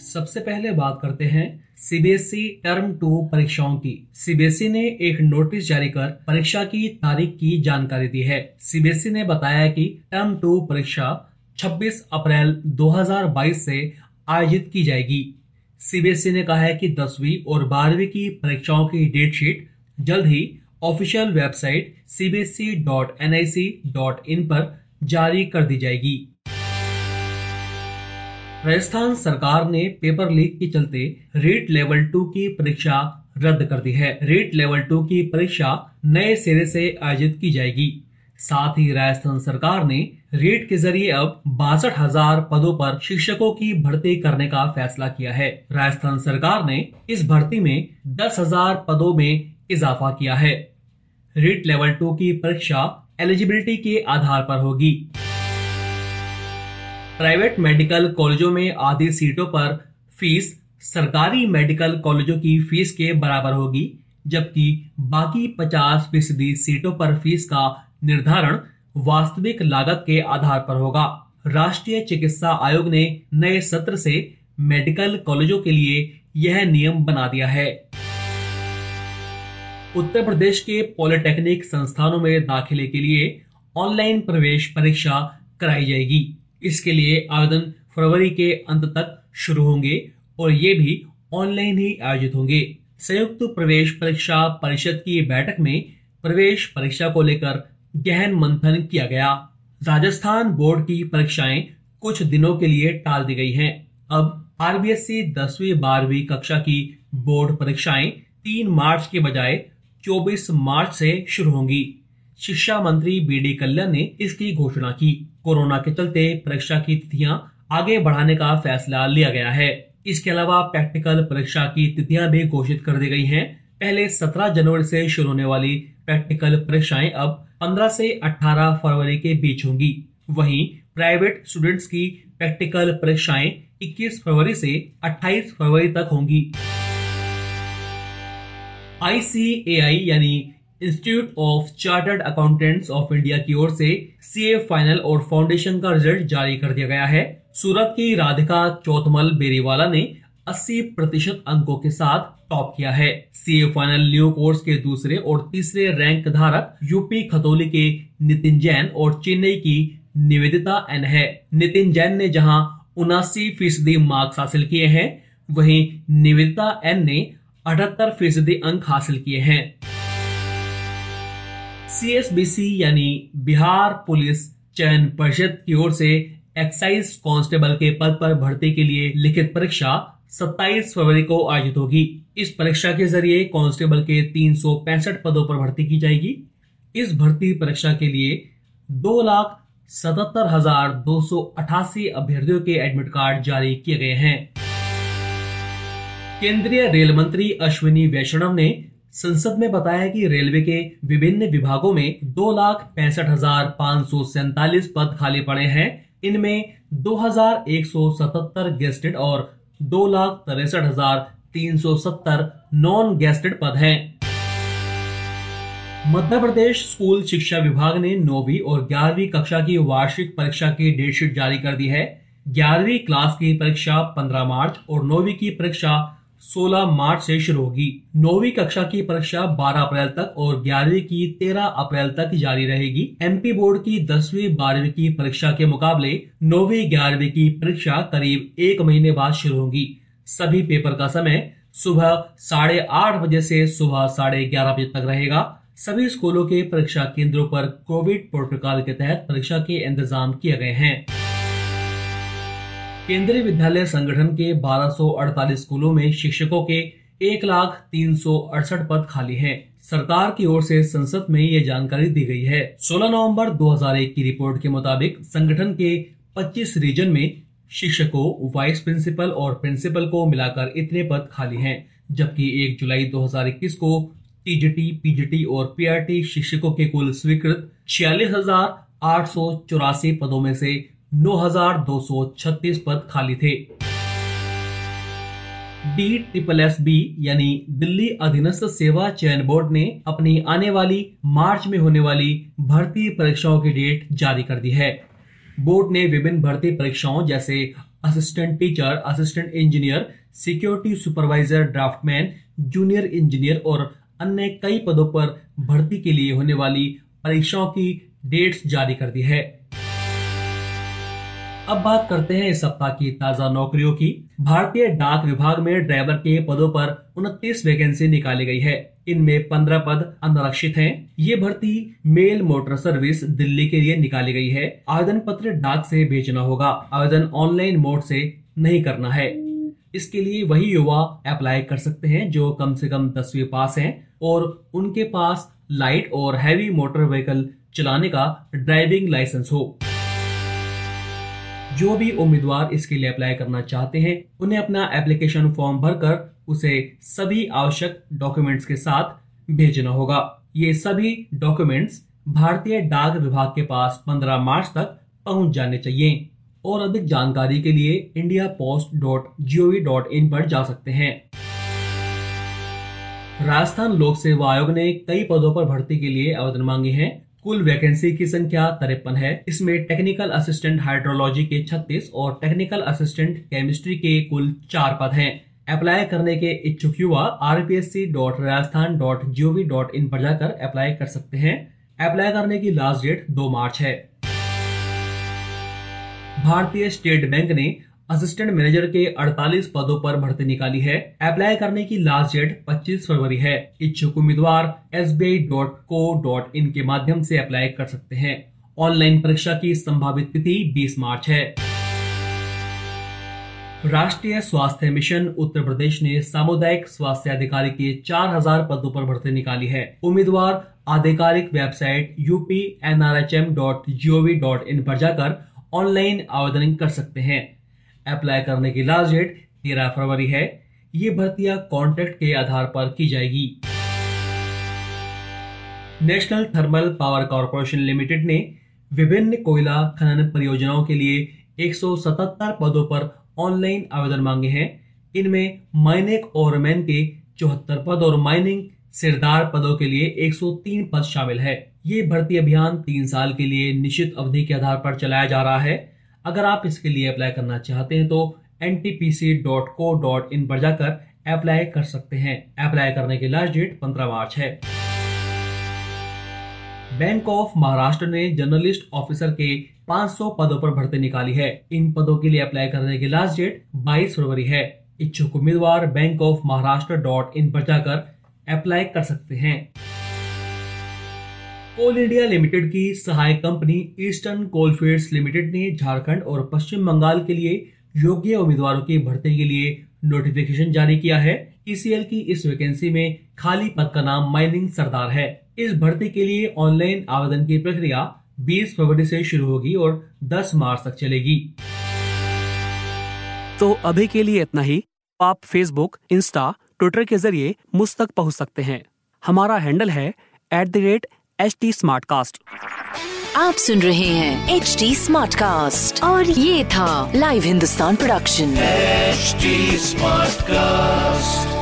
सबसे पहले बात करते हैं सीबीएसई टर्म टू परीक्षाओं की। सीबीएसई ने एक नोटिस जारी कर परीक्षा की तारीख की जानकारी दी है। सीबीएसई ने बताया कि टर्म टू परीक्षा 26 अप्रैल 2022 से आयोजित की जाएगी। सीबीएसई ने कहा है कि दसवीं और बारहवीं की परीक्षाओं की डेट शीट जल्द ही ऑफिशियल वेबसाइट cbsc.nic.in पर जारी कर दी जाएगी। राजस्थान सरकार ने पेपर लीक के चलते रेट लेवल टू की परीक्षा रद्द कर दी है। रेट लेवल टू की परीक्षा नए सिरे से आयोजित की जाएगी। साथ ही राजस्थान सरकार ने रेट के ज़रिए अब बासठ हज़ार पदों पर शिक्षकों की भर्ती करने का फैसला किया है। राजस्थान सरकार ने इस भर्ती में दस हज़ार पदों में इजाफा किया है। रेट लेवल टू की परीक्षा एलिजिबिलिटी के आधार पर होगी। प्राइवेट मेडिकल कॉलेजों में आधी सीटों पर फ़ीस सरकारी मेडिकल कॉलेजों की फ़ीस के बराबर होगी, जबकि बाकी 50 फ़ीसदी सीटों पर फ़ीस का निर्धारण वास्तविक लागत के आधार पर होगा। राष्ट्रीय चिकित्सा आयोग ने नए सत्र से मेडिकल कॉलेजों के लिए यह नियम बना दिया है। उत्तर प्रदेश के पॉलिटेक्निक संस्थानों में दाखिले के लिए ऑनलाइन प्रवेश परीक्षा कराई जाएगी। इसके लिए आवेदन फरवरी के अंत तक शुरू होंगे और ये भी ऑनलाइन ही आयोजित होंगे। संयुक्त प्रवेश परीक्षा परिषद की बैठक में प्रवेश परीक्षा को लेकर गहन मंथन किया गया। राजस्थान बोर्ड की परीक्षाएँ कुछ दिनों के लिए टाल दी गई हैं। अब आरबीएससी दसवीं बारहवीं कक्षा की बोर्ड परीक्षाएँ तीन मार्च के बजाय 24 मार्च से शुरू होंगी। शिक्षा मंत्री बी डी कल्याण ने इसकी घोषणा की। कोरोना के चलते परीक्षा की तिथियाँ आगे बढ़ाने का फैसला लिया गया है। इसके अलावा प्रैक्टिकल परीक्षा की तिथियाँ भी घोषित कर दी गई हैं। पहले 17 जनवरी से शुरू होने वाली प्रैक्टिकल परीक्षाएँ अब 15 से 18 फरवरी के बीच होंगी। वहीं प्राइवेट स्टूडेंट्स की प्रैक्टिकल परीक्षाएँ 21 फरवरी से 28 फरवरी तक होंगी। आईसीएआई यानी institute of chartered accountants of India की ओर से सीए फाइनल और फाउंडेशन का रिज़ल्ट जारी कर दिया गया है। सूरत की राधिका चौथमल बेरीवाला ने 80 प्रतिशत अंकों के साथ टॉप किया है। सीए फाइनल न्यू कोर्स के दूसरे और तीसरे रैंक धारक यूपी खतौली के नितिन जैन और चेन्नई की निवेदिता एन है। नितिन जैन ने जहाँ उनासी फ़ीसदी मार्क्स हासिल किए हैं, वहीं निवेदिता एन ने अठहत्तर फ़ीसदी अंक हासिल किए हैं। सीएसबीसी यानी बिहार पुलिस चयन परिषद की ओर से एक्साइज कांस्टेबल के पद पर भर्ती के लिए लिखित परीक्षा 27 फरवरी को आयोजित होगी। इस परीक्षा के ज़रिए कांस्टेबल के तीन सौ पैंसठ पदों पर भर्ती की जाएगी। इस भर्ती परीक्षा के लिए दो लाख सतहत्तर हज़ार दो सौ अठासी अभ्यर्थियों के एडमिट कार्ड जारी किए गए हैं। केंद्रीय रेल मंत्री अश्विनी वैष्णव ने संसद में बताया कि रेलवे के विभिन्न विभागों में दो लाख पैंसठ हज़ार पाँच सौ सैतालीस पद खाली पड़े हैं। इनमें दो हज़ार एक सौ सतहत्तर गेस्टेड और दो लाख तिरसठ हज़ार तीन सौ सत्तर नॉन गेस्टेड पद हैं। मध्य प्रदेश स्कूल शिक्षा विभाग ने नौवीं और ग्यारहवीं कक्षा की वार्षिक परीक्षा की डेटशीट जारी कर दी है। ग्यारहवीं क्लास की परीक्षा 15 मार्च और नौवीं की परीक्षा 16 मार्च से शुरू होगी। नौवीं कक्षा की परीक्षा 12 अप्रैल तक और ग्यारहवीं की 13 अप्रैल तक जारी रहेगी। एमपी बोर्ड की दसवीं, बारहवीं की परीक्षा के मुकाबले नौवीं, ग्यारहवीं की परीक्षा करीब एक महीने बाद शुरू होगी। सभी पेपर का समय सुबह साढ़े आठ बजे से सुबह साढ़े ग्यारह बजे तक रहेगा। सभी स्कूलों के परीक्षा केंद्रों पर कोविड प्रोटोकॉल के तहत परीक्षा के इंतज़ाम किए गए हैं। केंद्रीय विद्यालय संगठन के 1248 स्कूलों में शिक्षकों के एक लाख तीन सौ अड़सठ पद खाली हैं। सरकार की ओर से संसद में ये जानकारी दी गई है 16 नवंबर 2001 की रिपोर्ट के मुताबिक संगठन के 25 रीजन में शिक्षकों, वाइस प्रिंसिपल और प्रिंसिपल को मिलाकर इतने पद खाली हैं, जबकि 1 जुलाई 2021 को टीजीटी, पीजीटी और पीआरटी शिक्षकों के कुल स्वीकृत छियालीस पदों में से 9,236 पद खाली थे। डी ट्रिपल एस बी यानी दिल्ली अधीनस्थ सेवा चयन बोर्ड ने अपनी आने वाली मार्च में होने वाली भर्ती परीक्षाओं की डेट जारी कर दी है। बोर्ड ने विभिन्न भर्ती परीक्षाओं जैसे assistant teacher assistant engineer security supervisor draftsman junior engineer और अन्य कई पदों पर भर्ती के लिए होने वाली परीक्षाओं की डेट्स जारी कर दी है। अब बात करते हैं इस सप्ताह की ताज़ा नौकरियों की। भारतीय डाक विभाग में ड्राइवर के पदों पर उनतीस वैकेंसी निकाली गई है। इनमें पंद्रह पद अनारक्षित हैं। ये भर्ती मेल मोटर सर्विस दिल्ली के लिए निकाली गई है। आवेदन पत्र डाक से भेजना होगा। आवेदन ऑनलाइन मोड से नहीं करना है। इसके लिए वही युवा अप्लाई कर सकते हैं जो कम से कम दसवीं पास हैं और उनके पास लाइट और हैवी मोटर व्हीकल चलाने का ड्राइविंग लाइसेंस हो। जो भी उम्मीदवार इसके लिए अप्लाई करना चाहते हैं, उन्हें अपना एप्लीकेशन फॉर्म भरकर उसे सभी आवश्यक डॉक्यूमेंट्स के साथ भेजना होगा। ये सभी डॉक्यूमेंट्स भारतीय डाक विभाग के पास 15 मार्च तक पहुँच जाने चाहिए और अधिक जानकारी के लिए India post dot G O V dot in पर जा सकते हैं। राजस्थान लोक सेवा आयोग ने कई पदों पर भर्ती के लिए आवेदन मांगे हैं। कुल वैकेंसी की संख्या तिरपन है। इसमें टेक्निकल असिस्टेंट हाइड्रोलॉजी के 36 और टेक्निकल असिस्टेंट केमिस्ट्री के कुल चार पद हैं। अप्लाई करने के इच्छुक युवा R P S C dot Rajasthan dot G O V dot in पर जाकर अप्लाई कर सकते हैं। अप्लाई करने की लास्ट डेट दो मार्च है। भारतीय स्टेट बैंक ने असिस्टेंट मैनेजर के 48 पदों पर भर्ती निकाली है। अप्लाई करने की लास्ट डेट 25 फरवरी है। इच्छुक उम्मीदवार एस के माध्यम से अप्लाई कर सकते हैं। ऑनलाइन परीक्षा की संभावित तिथि 20 मार्च है। राष्ट्रीय स्वास्थ्य मिशन उत्तर प्रदेश ने सामुदायिक स्वास्थ्य अधिकारी के 4000 पदों पर भर्ती निकाली है। उम्मीदवार आधिकारिक वेबसाइट यूपी डॉट जी पर जाकर ऑनलाइन आवेदन कर सकते हैं। अप्लाई करने की लास्ट डेट तेरह फरवरी है। ये भर्तियाँ कॉन्ट्रैक्ट के आधार पर की जाएगी। National thermal power corporation limited ने विभिन्न कोयला खनन परियोजनाओं के लिए 177 पदों पर ऑनलाइन आवेदन मांगे हैं। इनमें माइनिंग और मैन के चौहत्तर पद और माइनिंग सिरदार पदों के लिए 103 पद शामिल है। ये भर्ती अभियान तीन साल के लिए निश्चित अवधि के आधार पर चलाया जा रहा है। अगर आप इसके लिए अप्लाई करना चाहते हैं तो एन पर जाकर अप्लाई कर सकते हैं। अप्लाई करने की लास्ट डेट 15 मार्च है। बैंक ऑफ़ महाराष्ट्र ने जर्नलिस्ट ऑफिसर के 500 पदों पर भर्ती निकाली है। इन पदों के लिए अप्लाई करने की लास्ट डेट 22 फरवरी है। इच्छुक उम्मीदवार bank of Maharashtra dot in पर जाकर अप्लाई कर सकते हैं। कोल इंडिया लिमिटेड की सहायक कंपनी ईस्टर्न कोलफील्ड्स लिमिटेड ने झारखंड और पश्चिम बंगाल के लिए योग्य उम्मीदवारों की भर्ती के लिए नोटिफिकेशन जारी किया है। ईसीएल की इस वैकेंसी में खाली पद का नाम माइनिंग सरदार है। इस भर्ती के लिए ऑनलाइन आवेदन की प्रक्रिया 20 फरवरी से शुरू होगी और 10 मार्च तक चलेगी। तो अभी के लिए इतना ही। आप फेसबुक इंस्टा ट्विटर के ज़रिए मुझ तक पहुँच सकते हैं। हमारा हैंडल है at the rate H T smart cast आप सुन रहे हैं एच टी स्मार्ट कास्ट और ये था live Hindustan production smart cast